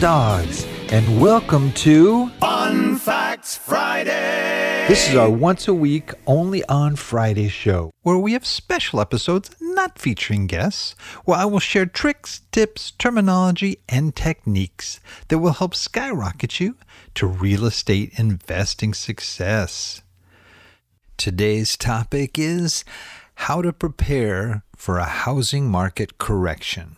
dogs, and welcome to Fun Facts Friday. this is our once a week, only on Friday show, where we have special episodes not featuring guests, where I will share tricks, tips, terminology, and techniques that will help skyrocket you to real estate investing success. Today's topic is how to prepare for a housing market correction.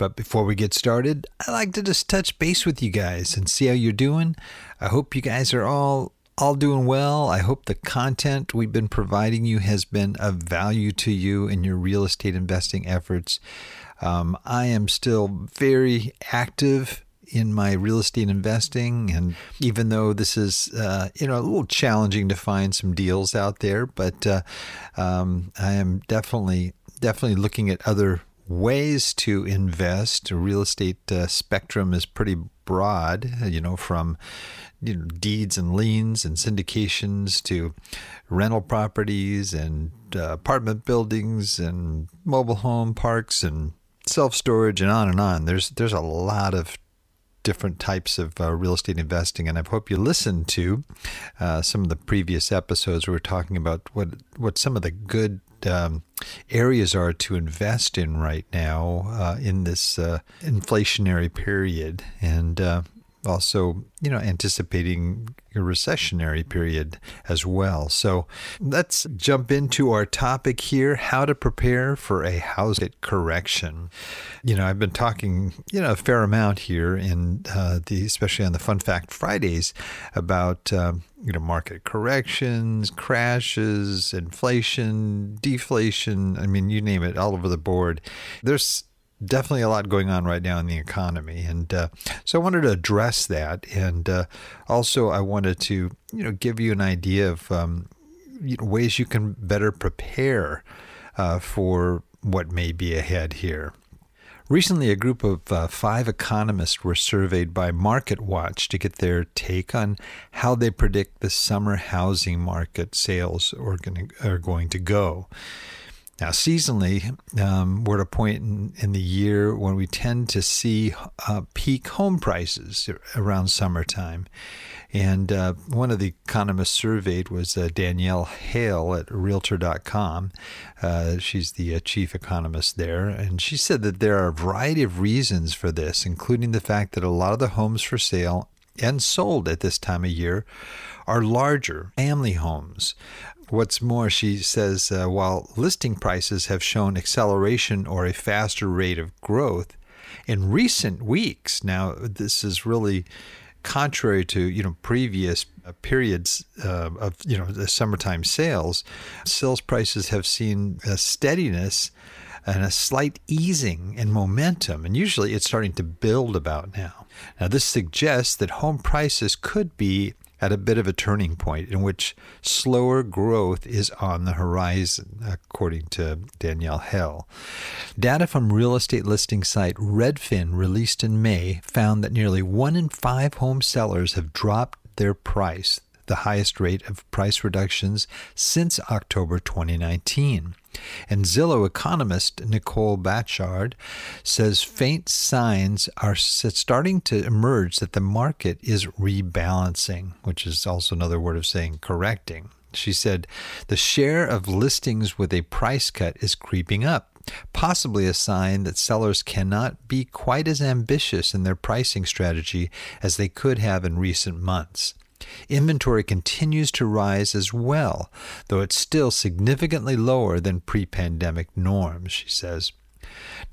But before we get started, I like to just touch base with you guys and see how you're doing. I hope you guys are all all doing well. I hope the content we've been providing you has been of value to you in your real estate investing efforts. Um, I am still very active in my real estate investing, and even though this is uh, you know a little challenging to find some deals out there, but uh, um, I am definitely definitely looking at other ways to invest. Real estate uh, spectrum is pretty broad, you know, from you know, deeds and liens and syndications to rental properties and uh, apartment buildings and mobile home parks and self storage and on and on. There's there's a lot of different types of uh, real estate investing, and I hope you listened to uh, some of the previous episodes. where we're talking about what what some of the good um, areas are to invest in right now uh, in this uh, inflationary period, and uh, also you know anticipating a recessionary period as well. So let's jump into our topic here: how to prepare for a house correction. You know, I've been talking you know a fair amount here in uh, the especially on the Fun Fact Fridays about. Um, you know, market corrections, crashes, inflation, deflation. I mean, you name it, all over the board. There's definitely a lot going on right now in the economy, and uh, so I wanted to address that, and uh, also I wanted to, you know, give you an idea of um, you know, ways you can better prepare uh, for what may be ahead here. Recently, a group of uh, five economists were surveyed by MarketWatch to get their take on how they predict the summer housing market sales are to, are going to go. Now, seasonally, um, we're at a point in, in, the year when we tend to see uh, peak home prices around summertime. And uh, one of the economists surveyed was uh, Danielle Hale at Realtor.com. Uh, she's the uh, chief economist there. And she said that there are a variety of reasons for this, including the fact that a lot of the homes for sale and sold at this time of year are larger family homes. What's more, she says uh, while listing prices have shown acceleration or a faster rate of growth in recent weeks, now this is really contrary to you know previous uh, periods uh, of you know the summertime sales, sales prices have seen a steadiness and a slight easing in momentum, and usually it's starting to build about now. Now, this suggests that home prices could be at a bit of a turning point in which slower growth is on the horizon, according to Danielle Hale. Data from real estate listing site Redfin, released in May, found that nearly one in five home sellers have dropped their price the highest rate of price reductions since October 2019. And Zillow economist Nicole Bachaud says faint signs are starting to emerge that the market is rebalancing, which is also another word of saying correcting. She said the share of listings with a price cut is creeping up, possibly a sign that sellers cannot be quite as ambitious in their pricing strategy as they could have in recent months. Inventory continues to rise as well, though it's still significantly lower than pre pandemic norms, she says.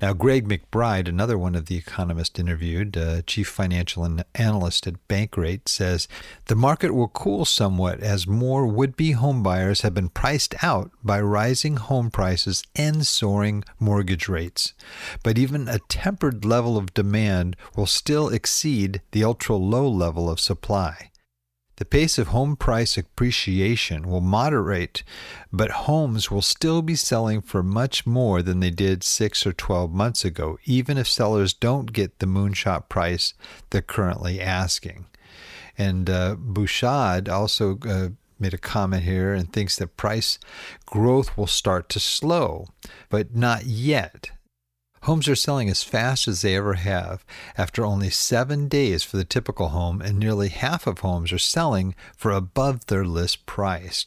Now, Greg McBride, another one of the economists interviewed, uh, chief financial analyst at Bankrate, says the market will cool somewhat as more would be homebuyers have been priced out by rising home prices and soaring mortgage rates. But even a tempered level of demand will still exceed the ultra low level of supply. The pace of home price appreciation will moderate, but homes will still be selling for much more than they did six or 12 months ago, even if sellers don't get the moonshot price they're currently asking. And uh, Bachaud also uh, made a comment here and thinks that price growth will start to slow, but not yet. Homes are selling as fast as they ever have after only seven days for the typical home, and nearly half of homes are selling for above their list price.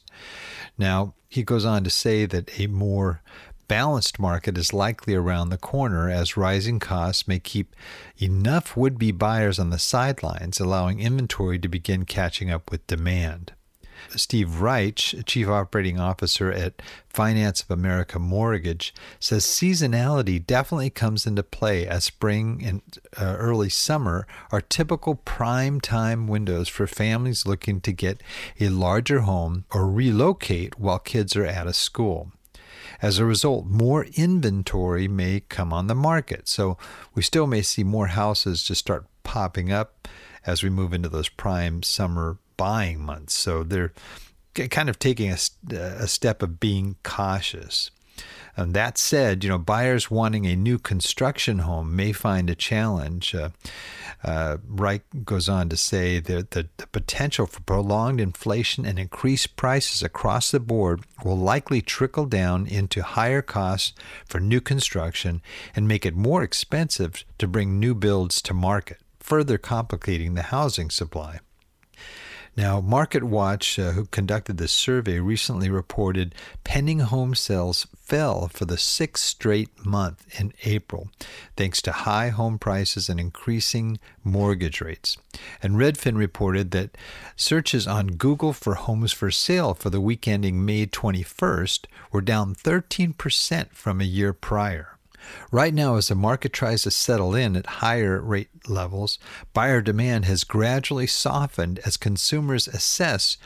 Now, he goes on to say that a more balanced market is likely around the corner as rising costs may keep enough would be buyers on the sidelines, allowing inventory to begin catching up with demand. Steve Reich, Chief Operating Officer at Finance of America Mortgage, says seasonality definitely comes into play as spring and uh, early summer are typical prime time windows for families looking to get a larger home or relocate while kids are out of school. As a result, more inventory may come on the market. So we still may see more houses just start popping up as we move into those prime summer buying months. So they're kind of taking a, a step of being cautious. And that said, you know, buyers wanting a new construction home may find a challenge. Uh, uh, Reich goes on to say that the, the potential for prolonged inflation and increased prices across the board will likely trickle down into higher costs for new construction and make it more expensive to bring new builds to market, further complicating the housing supply. Now, MarketWatch, uh, who conducted this survey, recently reported pending home sales fell for the sixth straight month in April, thanks to high home prices and increasing mortgage rates. And Redfin reported that searches on Google for homes for sale for the week ending May 21st were down 13% from a year prior. Right now, as the market tries to settle in at higher rate levels, buyer demand has gradually softened as consumers assess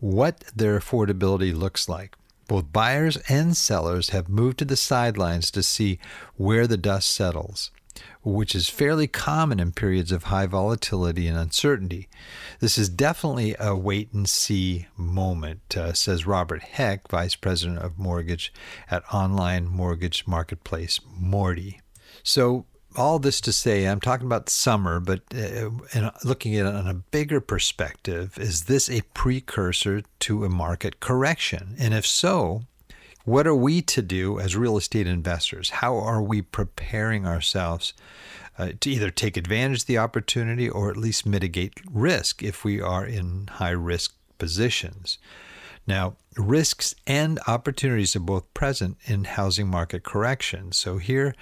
what their affordability looks like. Both buyers and sellers have moved to the sidelines to see where the dust settles which is fairly common in periods of high volatility and uncertainty. This is definitely a wait and see moment, uh, says Robert Heck, Vice President of Mortgage at online mortgage marketplace Morty. So, all this to say, I'm talking about summer, but uh, looking at it on a bigger perspective, is this a precursor to a market correction? And if so, what are we to do as real estate investors? How are we preparing ourselves uh, to either take advantage of the opportunity or at least mitigate risk if we are in high risk positions? Now, risks and opportunities are both present in housing market corrections. So here,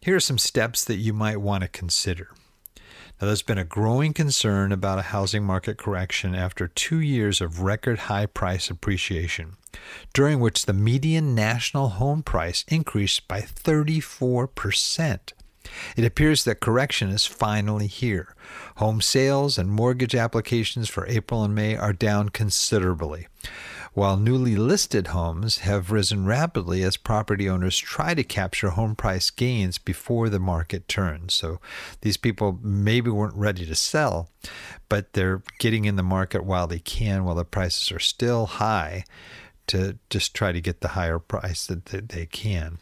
here are some steps that you might want to consider. Now, there's been a growing concern about a housing market correction after two years of record high price appreciation, during which the median national home price increased by 34%. It appears that correction is finally here. Home sales and mortgage applications for April and May are down considerably while newly listed homes have risen rapidly as property owners try to capture home price gains before the market turns. So these people maybe weren't ready to sell, but they're getting in the market while they can, while the prices are still high, to just try to get the higher price that they can.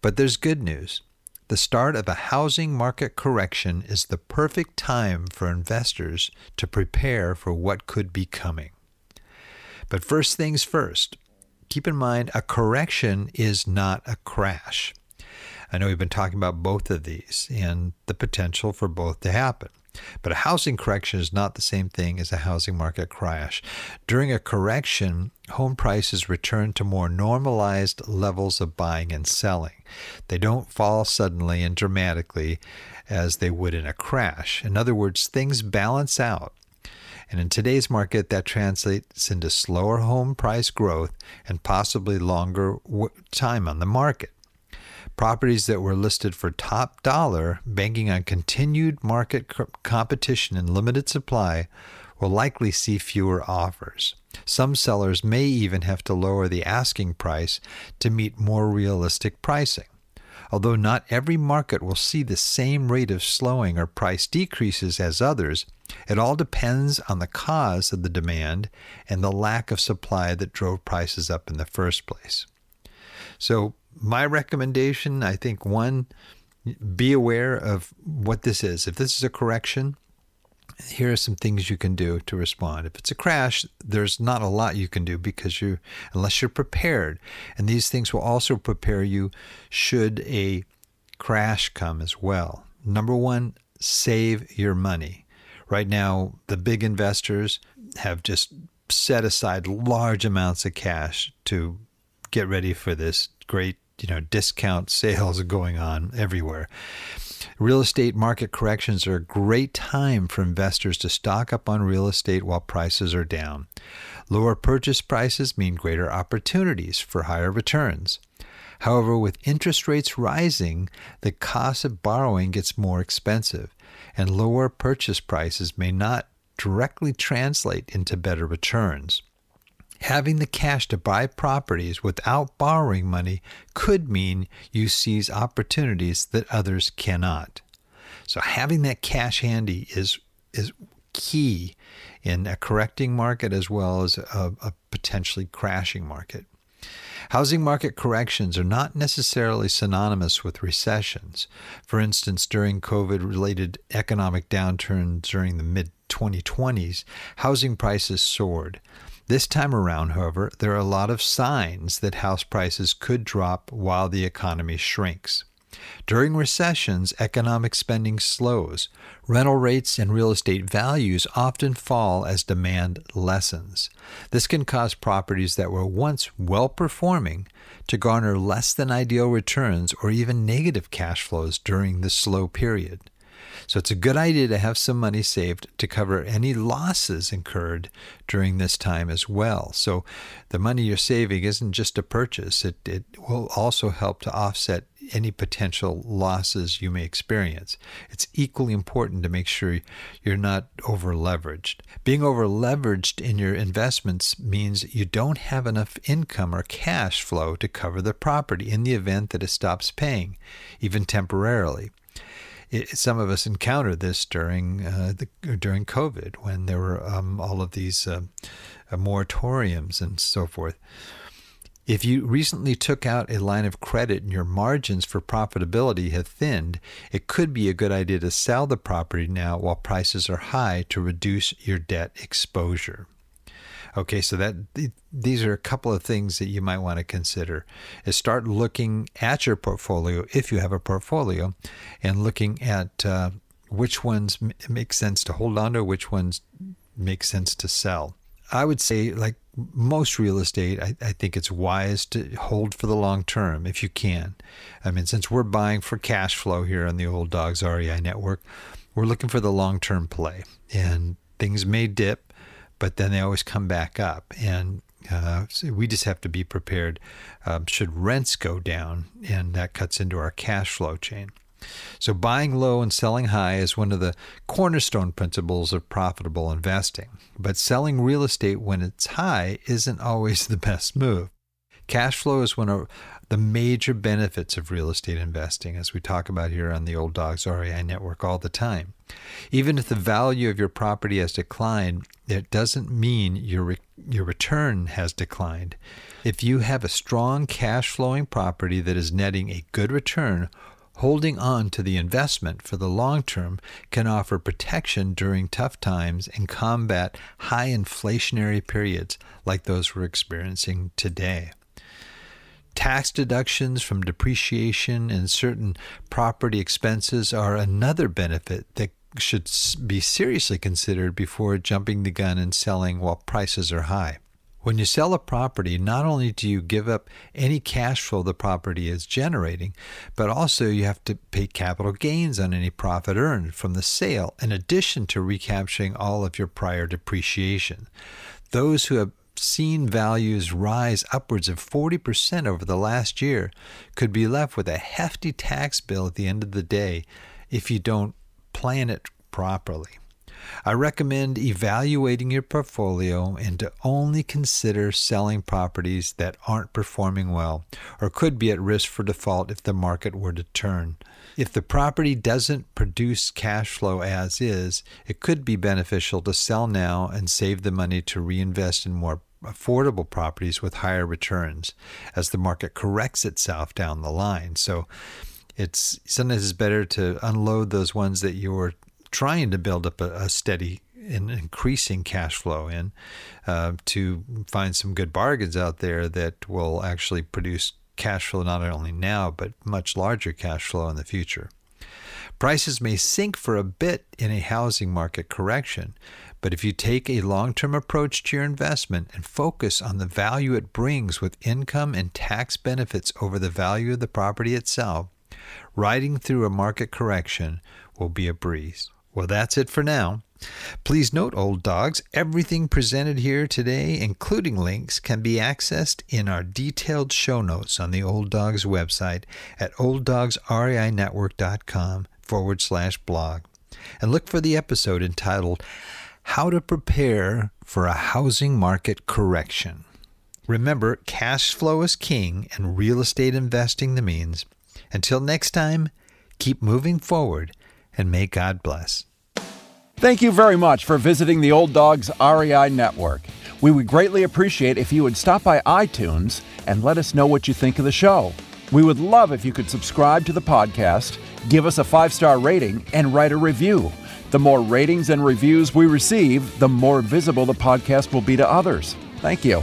But there's good news. The start of a housing market correction is the perfect time for investors to prepare for what could be coming. But first things first, keep in mind a correction is not a crash. I know we've been talking about both of these and the potential for both to happen. But a housing correction is not the same thing as a housing market crash. During a correction, home prices return to more normalized levels of buying and selling. They don't fall suddenly and dramatically as they would in a crash. In other words, things balance out. And in today's market, that translates into slower home price growth and possibly longer time on the market. Properties that were listed for top dollar, banking on continued market competition and limited supply, will likely see fewer offers. Some sellers may even have to lower the asking price to meet more realistic pricing. Although not every market will see the same rate of slowing or price decreases as others, it all depends on the cause of the demand and the lack of supply that drove prices up in the first place. So, my recommendation I think one, be aware of what this is. If this is a correction, here are some things you can do to respond. If it's a crash, there's not a lot you can do because you, unless you're prepared, and these things will also prepare you should a crash come as well. Number one, save your money. Right now, the big investors have just set aside large amounts of cash to get ready for this great you know discount sales going on everywhere. Real estate market corrections are a great time for investors to stock up on real estate while prices are down. Lower purchase prices mean greater opportunities for higher returns. However, with interest rates rising, the cost of borrowing gets more expensive, and lower purchase prices may not directly translate into better returns. Having the cash to buy properties without borrowing money could mean you seize opportunities that others cannot. So having that cash handy is is key in a correcting market as well as a, a potentially crashing market. Housing market corrections are not necessarily synonymous with recessions. For instance, during COVID related economic downturn during the mid 2020s, housing prices soared. This time around, however, there are a lot of signs that house prices could drop while the economy shrinks. During recessions, economic spending slows. Rental rates and real estate values often fall as demand lessens. This can cause properties that were once well performing to garner less than ideal returns or even negative cash flows during the slow period. So it's a good idea to have some money saved to cover any losses incurred during this time as well. So the money you're saving isn't just a purchase, it, it will also help to offset any potential losses you may experience. It's equally important to make sure you're not over leveraged. Being over leveraged in your investments means you don't have enough income or cash flow to cover the property in the event that it stops paying, even temporarily it, some of us encountered this during uh, the, during COVID when there were um, all of these uh, uh, moratoriums and so forth. If you recently took out a line of credit and your margins for profitability have thinned, it could be a good idea to sell the property now while prices are high to reduce your debt exposure. Okay, so that these are a couple of things that you might want to consider. Is start looking at your portfolio if you have a portfolio, and looking at uh, which ones m- make sense to hold on to, which ones make sense to sell. I would say, like most real estate, I, I, think it's wise to hold for the long term if you can. I mean, since we're buying for cash flow here on the Old Dogs REI network, we're looking for the long term play. And things may dip, but then they always come back up. And uh, so we just have to be prepared um, should rents go down, and that cuts into our cash flow chain. So, buying low and selling high is one of the cornerstone principles of profitable investing. But selling real estate when it's high isn't always the best move. Cash flow is one of the major benefits of real estate investing, as we talk about here on the Old Dogs REI network all the time. Even if the value of your property has declined, it doesn't mean your, re- your return has declined. If you have a strong cash flowing property that is netting a good return, Holding on to the investment for the long term can offer protection during tough times and combat high inflationary periods like those we're experiencing today. Tax deductions from depreciation and certain property expenses are another benefit that should be seriously considered before jumping the gun and selling while prices are high. When you sell a property, not only do you give up any cash flow the property is generating, but also you have to pay capital gains on any profit earned from the sale, in addition to recapturing all of your prior depreciation. Those who have seen values rise upwards of 40% over the last year could be left with a hefty tax bill at the end of the day if you don't plan it properly. I recommend evaluating your portfolio and to only consider selling properties that aren't performing well or could be at risk for default if the market were to turn. If the property doesn't produce cash flow as is, it could be beneficial to sell now and save the money to reinvest in more affordable properties with higher returns as the market corrects itself down the line. So it's sometimes it's better to unload those ones that you're trying to build up a, a steady and increasing cash flow in uh, to find some good bargains out there that will actually produce cash flow not only now but much larger cash flow in the future. Prices may sink for a bit in a housing market correction, but if you take a long term approach to your investment and focus on the value it brings with income and tax benefits over the value of the property itself, riding through a market correction will be a breeze. Well, that's it for now. Please note, old dogs, everything presented here today, including links, can be accessed in our detailed show notes on the Old Dogs website at olddogsreinetwork.com forward slash blog. And look for the episode entitled How to Prepare for a Housing Market Correction. Remember, cash flow is king and real estate investing the means. Until next time, keep moving forward and may God bless. Thank you very much for visiting the Old Dogs REI Network. We would greatly appreciate if you would stop by iTunes and let us know what you think of the show. We would love if you could subscribe to the podcast, give us a five star rating, and write a review. The more ratings and reviews we receive, the more visible the podcast will be to others. Thank you.